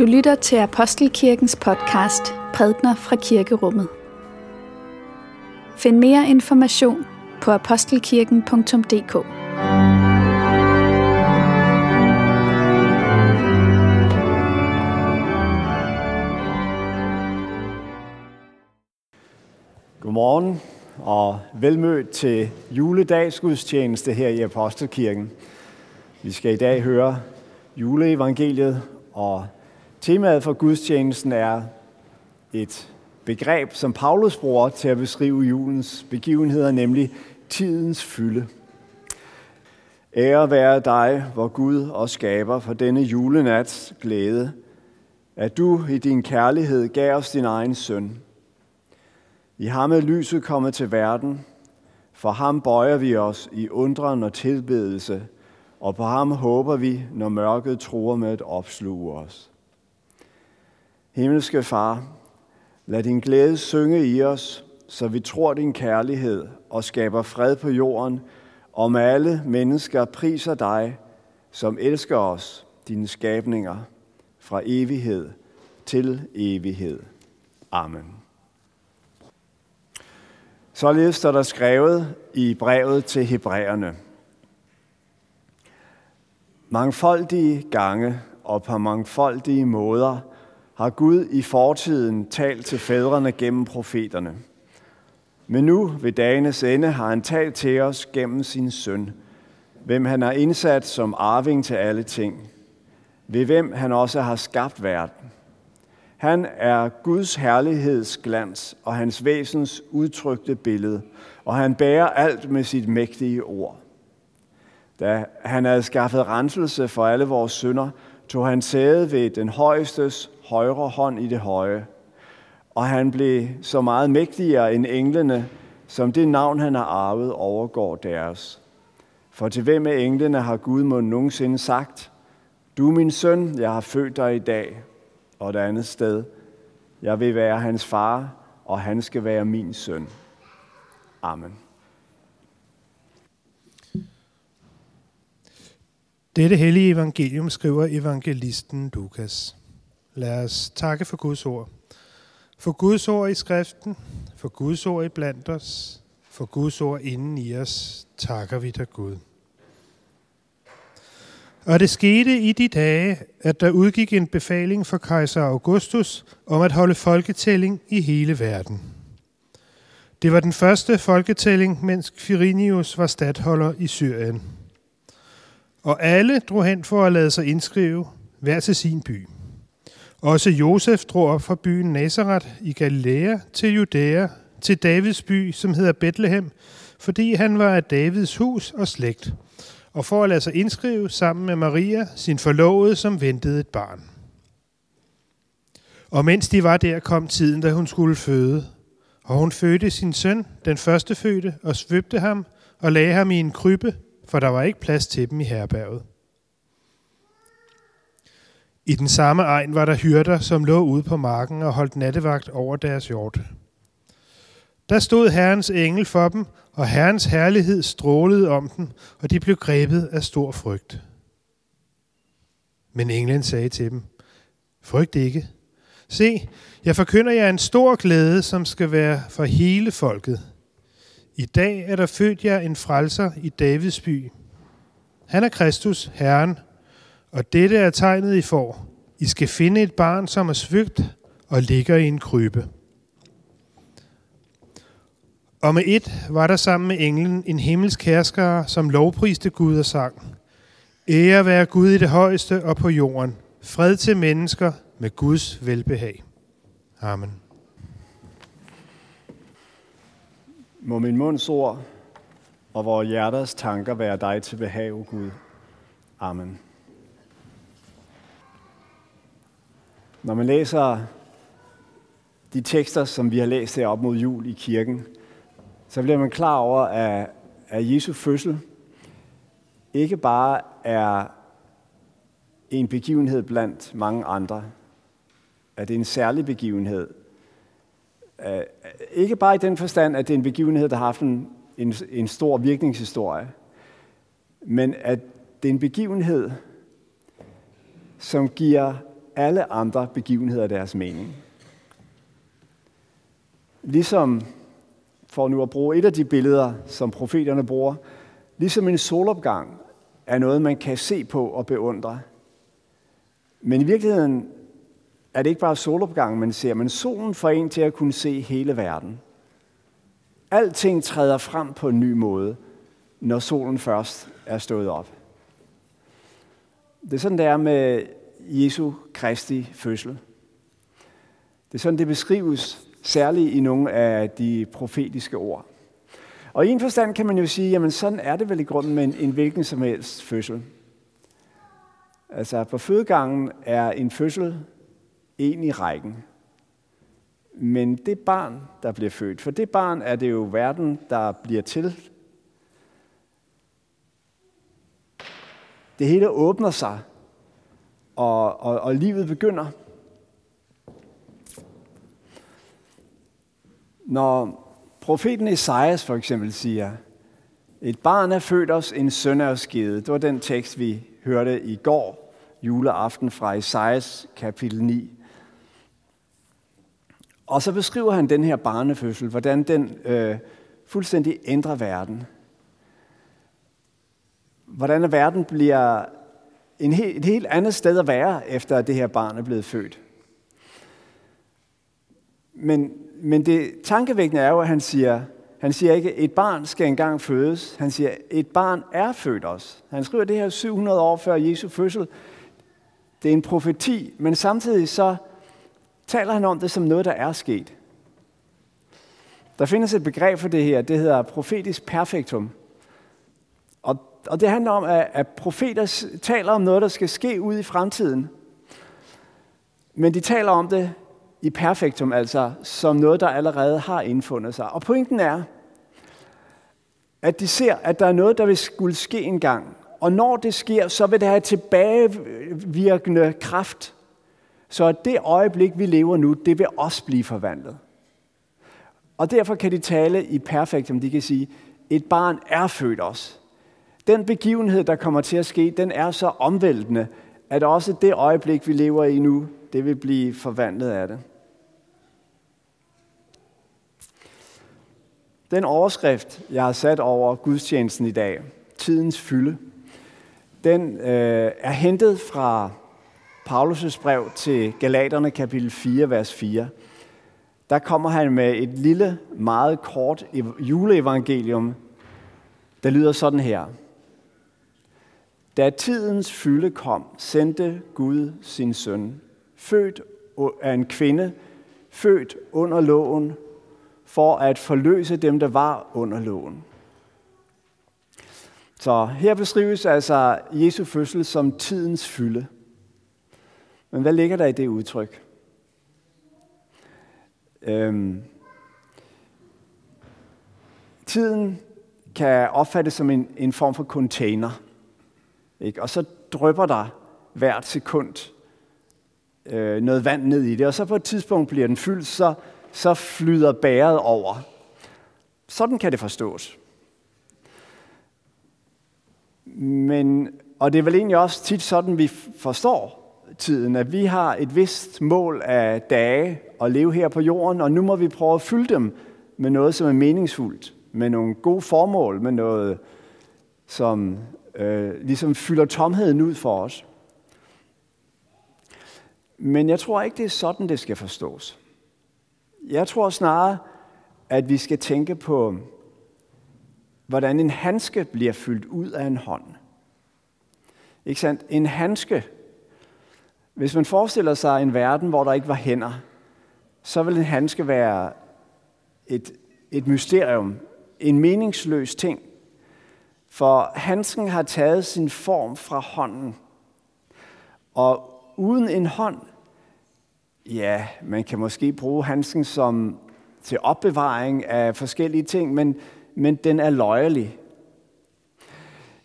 Du lytter til Apostelkirkens podcast Prædner fra Kirkerummet. Find mere information på apostelkirken.dk. Godmorgen og velmødt til juledagsgudstjeneste her i Apostelkirken. Vi skal i dag høre juleevangeliet, og temaet for gudstjenesten er et begreb, som Paulus bruger til at beskrive julens begivenheder, nemlig tidens fylde. Ære være dig, hvor Gud og skaber for denne julenats glæde, at du i din kærlighed gav os din egen søn. I ham er lyset kommet til verden, for ham bøjer vi os i undren og tilbedelse, og på ham håber vi, når mørket tror med at opsluge os. Himmelske Far, lad din glæde synge i os, så vi tror din kærlighed og skaber fred på jorden, om alle mennesker priser dig, som elsker os, dine skabninger, fra evighed til evighed. Amen. Således står der skrevet i brevet til Hebræerne. Mangfoldige gange og på mangfoldige måder har Gud i fortiden talt til fædrene gennem profeterne. Men nu ved dagenes ende har han talt til os gennem sin søn, hvem han har indsat som arving til alle ting, ved hvem han også har skabt verden. Han er Guds herlighedsglans og hans væsens udtrykte billede, og han bærer alt med sit mægtige ord. Da han havde skaffet renselse for alle vores synder, tog han sæde ved den højestes højre hånd i det høje. Og han blev så meget mægtigere end englene, som det navn, han har arvet, overgår deres. For til hvem af englene har Gud må nogensinde sagt, Du er min søn, jeg har født dig i dag, og et andet sted, jeg vil være hans far, og han skal være min søn. Amen. Dette hellige evangelium skriver evangelisten Lukas. Lad os takke for Guds ord. For Guds ord i skriften, for Guds ord i blandt os, for Guds ord inden i os, takker vi dig Gud. Og det skete i de dage, at der udgik en befaling fra kejser Augustus om at holde folketælling i hele verden. Det var den første folketælling, mens Quirinius var stadholder i Syrien. Og alle drog hen for at lade sig indskrive, hver til sin by. Også Josef drog op fra byen Nazareth i Galilea til Judæa, til Davids by, som hedder Bethlehem, fordi han var af Davids hus og slægt, og for at lade sig indskrive sammen med Maria, sin forlovede, som ventede et barn. Og mens de var der, kom tiden, da hun skulle føde. Og hun fødte sin søn, den første fødte, og svøbte ham og lagde ham i en krybbe, for der var ikke plads til dem i herberget. I den samme egen var der hyrder, som lå ude på marken og holdt nattevagt over deres hjort. Der stod Herrens engel for dem, og Herrens herlighed strålede om dem, og de blev grebet af stor frygt. Men englen sagde til dem, frygt ikke. Se, jeg forkynder jer en stor glæde, som skal være for hele folket. I dag er der født jer en frelser i Davids by. Han er Kristus, Herren, og dette er tegnet I får. I skal finde et barn, som er svøbt og ligger i en krybe. Og med et var der sammen med englen en himmelsk herskere, som lovpriste Gud og sang. Ære være Gud i det højeste og på jorden. Fred til mennesker med Guds velbehag. Amen. Må min munds ord og vores hjerters tanker være dig til behag, o Gud. Amen. Når man læser de tekster, som vi har læst her op mod jul i kirken, så bliver man klar over, at, at Jesu fødsel ikke bare er en begivenhed blandt mange andre, at det er en særlig begivenhed. Øh, ikke bare i den forstand, at det er en begivenhed, der har haft en, en, en stor virkningshistorie, men at det er en begivenhed, som giver alle andre begivenheder deres mening. Ligesom, for nu at bruge et af de billeder, som profeterne bruger, ligesom en solopgang er noget, man kan se på og beundre. Men i virkeligheden er det ikke bare solopgang, man ser, men solen får en til at kunne se hele verden. Alting træder frem på en ny måde, når solen først er stået op. Det er sådan, det er med Jesu Kristi fødsel. Det er sådan, det beskrives særligt i nogle af de profetiske ord. Og i en forstand kan man jo sige, jamen sådan er det vel i grunden med en, en hvilken som helst fødsel. Altså på fødegangen er en fødsel en i rækken. Men det barn, der bliver født, for det barn er det jo verden, der bliver til. Det hele åbner sig, og, og, og livet begynder. Når profeten Esajas for eksempel siger, et barn er født os, en søn er os givet. Det var den tekst, vi hørte i går, juleaften fra Esajas kapitel 9. Og så beskriver han den her barnefødsel, hvordan den øh, fuldstændig ændrer verden. Hvordan verden bliver en helt, et helt andet sted at være, efter at det her barn er blevet født. Men, men det tankevækkende er jo, at han siger, han siger ikke, et barn skal engang fødes. Han siger, et barn er født os. Han skriver det her 700 år før Jesu fødsel. Det er en profeti, men samtidig så taler han om det som noget, der er sket. Der findes et begreb for det her, det hedder profetisk perfektum. Og, og det handler om, at, at profeter taler om noget, der skal ske ud i fremtiden. Men de taler om det i perfektum, altså som noget, der allerede har indfundet sig. Og pointen er, at de ser, at der er noget, der vil skulle ske engang. Og når det sker, så vil det have tilbagevirkende kraft så at det øjeblik, vi lever nu, det vil også blive forvandlet. Og derfor kan de tale i perfektum. De kan sige, et barn er født os. Den begivenhed, der kommer til at ske, den er så omvæltende, at også det øjeblik, vi lever i nu, det vil blive forvandlet af det. Den overskrift, jeg har sat over gudstjenesten i dag, tidens fylde, den øh, er hentet fra Paulus' brev til Galaterne kapitel 4, vers 4, der kommer han med et lille, meget kort juleevangelium, der lyder sådan her. Da tidens fylde kom, sendte Gud sin søn, født af en kvinde, født under loven, for at forløse dem, der var under loven. Så her beskrives altså Jesu fødsel som tidens fylde. Men hvad ligger der i det udtryk? Øhm, tiden kan opfattes som en, en form for container. Ikke? Og så drøber der hvert sekund øh, noget vand ned i det, og så på et tidspunkt bliver den fyldt, så, så flyder bæret over. Sådan kan det forstås. Men, og det er vel egentlig også tit sådan, vi forstår tiden, at vi har et vist mål af dage at leve her på jorden, og nu må vi prøve at fylde dem med noget, som er meningsfuldt, med nogle gode formål, med noget, som øh, ligesom fylder tomheden ud for os. Men jeg tror ikke, det er sådan, det skal forstås. Jeg tror snarere, at vi skal tænke på, hvordan en handske bliver fyldt ud af en hånd. Ikke sandt? En handske hvis man forestiller sig en verden, hvor der ikke var hænder, så vil en handske være et, et mysterium, en meningsløs ting. For handsken har taget sin form fra hånden. Og uden en hånd, ja, man kan måske bruge handsken som til opbevaring af forskellige ting, men, men den er løjelig.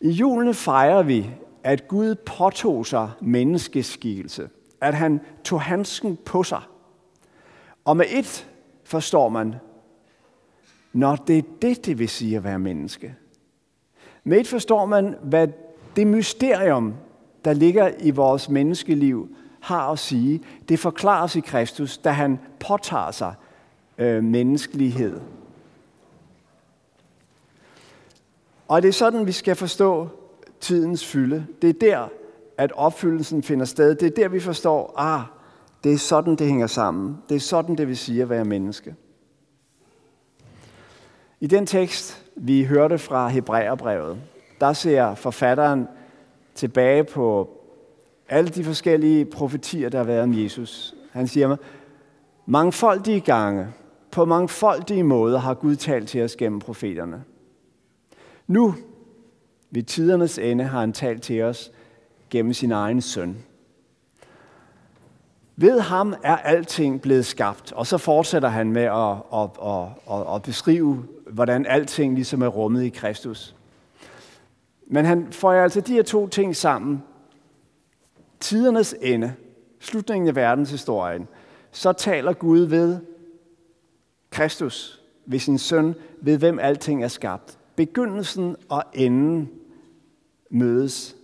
I julen fejrer vi, at Gud påtog sig menneskeskikkelse. At han tog handsken på sig. Og med et forstår man, når det er det, det vil sige at være menneske. Med et forstår man, hvad det mysterium, der ligger i vores menneskeliv, har at sige, det forklares i Kristus, da han påtager sig øh, menneskelighed. Og det er sådan, vi skal forstå tidens fylde. Det er der, at opfyldelsen finder sted. Det er der, vi forstår, ah, det er sådan, det hænger sammen. Det er sådan, det vil sige at være menneske. I den tekst, vi hørte fra Hebræerbrevet, der ser forfatteren tilbage på alle de forskellige profetier, der har været om Jesus. Han siger mig, mangfoldige gange, på mangfoldige måder har Gud talt til os gennem profeterne. Nu, ved tidernes ende, har han talt til os gennem sin egen søn. Ved ham er alting blevet skabt, og så fortsætter han med at, at, at, at, at beskrive, hvordan alting ligesom er rummet i Kristus. Men han får altså de her to ting sammen. Tidernes ende, slutningen af verdenshistorien, så taler Gud ved Kristus, ved sin søn, ved hvem alting er skabt. Begyndelsen og enden mødes.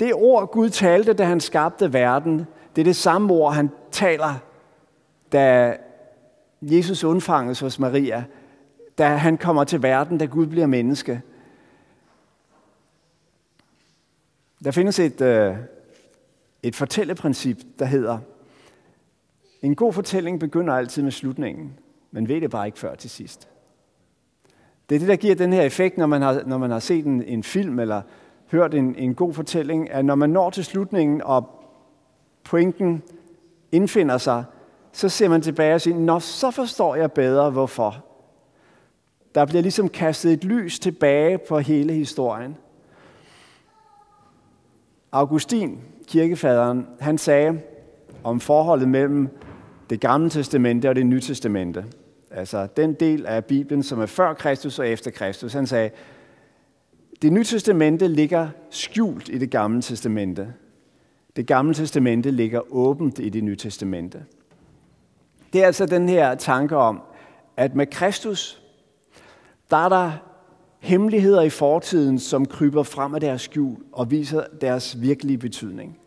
Det ord, Gud talte, da han skabte verden, det er det samme ord, han taler, da Jesus undfanges hos Maria, da han kommer til verden, da Gud bliver menneske. Der findes et, øh, et fortælleprincip, der hedder, en god fortælling begynder altid med slutningen, men ved det bare ikke før til sidst. Det er det, der giver den her effekt, når man har, når man har set en, en film eller hørt en, en god fortælling, at når man når til slutningen, og pointen indfinder sig, så ser man tilbage og siger, Nå, så forstår jeg bedre, hvorfor. Der bliver ligesom kastet et lys tilbage på hele historien. Augustin, kirkefaderen, han sagde om forholdet mellem det gamle testamente og det nye testamente. Altså den del af Bibelen, som er før Kristus og efter Kristus. Han sagde, det nye testamente ligger skjult i det gamle testamente. Det gamle testamente ligger åbent i det nye testamente. Det er altså den her tanke om, at med Kristus, der er der hemmeligheder i fortiden, som kryber frem af deres skjul og viser deres virkelige betydning.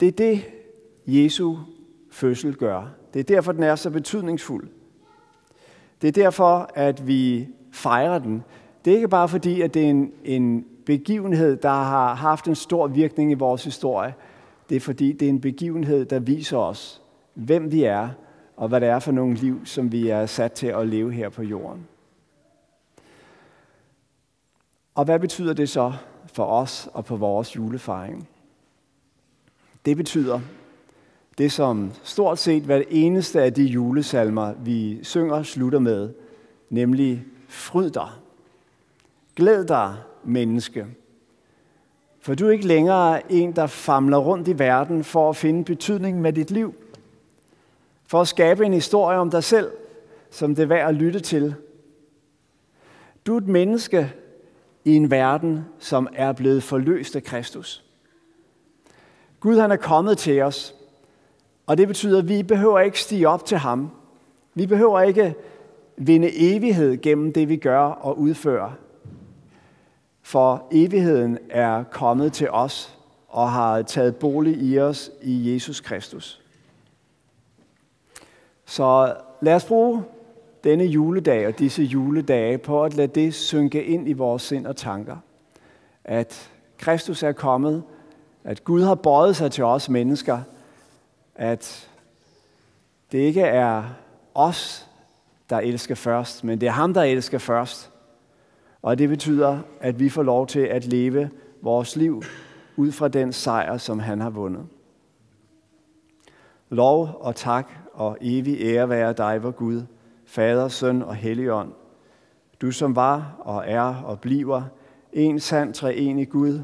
Det er det, Jesu fødsel gør. Det er derfor, den er så betydningsfuld. Det er derfor, at vi fejrer den. Det er ikke bare fordi, at det er en, en begivenhed, der har haft en stor virkning i vores historie. Det er fordi, det er en begivenhed, der viser os, hvem vi er, og hvad det er for nogle liv, som vi er sat til at leve her på jorden. Og hvad betyder det så for os og på vores julefejring? Det betyder det, som stort set hver eneste af de julesalmer, vi synger, slutter med, nemlig fryd dig. Glæd dig, menneske. For du er ikke længere en, der famler rundt i verden for at finde betydning med dit liv. For at skabe en historie om dig selv, som det er værd at lytte til. Du er et menneske i en verden, som er blevet forløst af Kristus. Gud han er kommet til os, og det betyder, at vi behøver ikke stige op til ham. Vi behøver ikke vinde evighed gennem det, vi gør og udfører. For evigheden er kommet til os og har taget bolig i os i Jesus Kristus. Så lad os bruge denne juledag og disse juledage på at lade det synke ind i vores sind og tanker. At Kristus er kommet, at Gud har bøjet sig til os mennesker, at det ikke er os, der elsker først, men det er ham, der elsker først. Og det betyder, at vi får lov til at leve vores liv ud fra den sejr, som han har vundet. Lov og tak og evig ære være dig, vor Gud, Fader, Søn og Helligånd. Du som var og er og bliver en sand treenig Gud,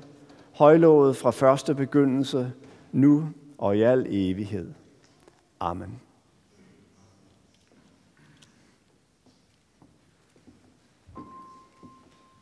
højlovet fra første begyndelse, nu og i al evighed. Amen.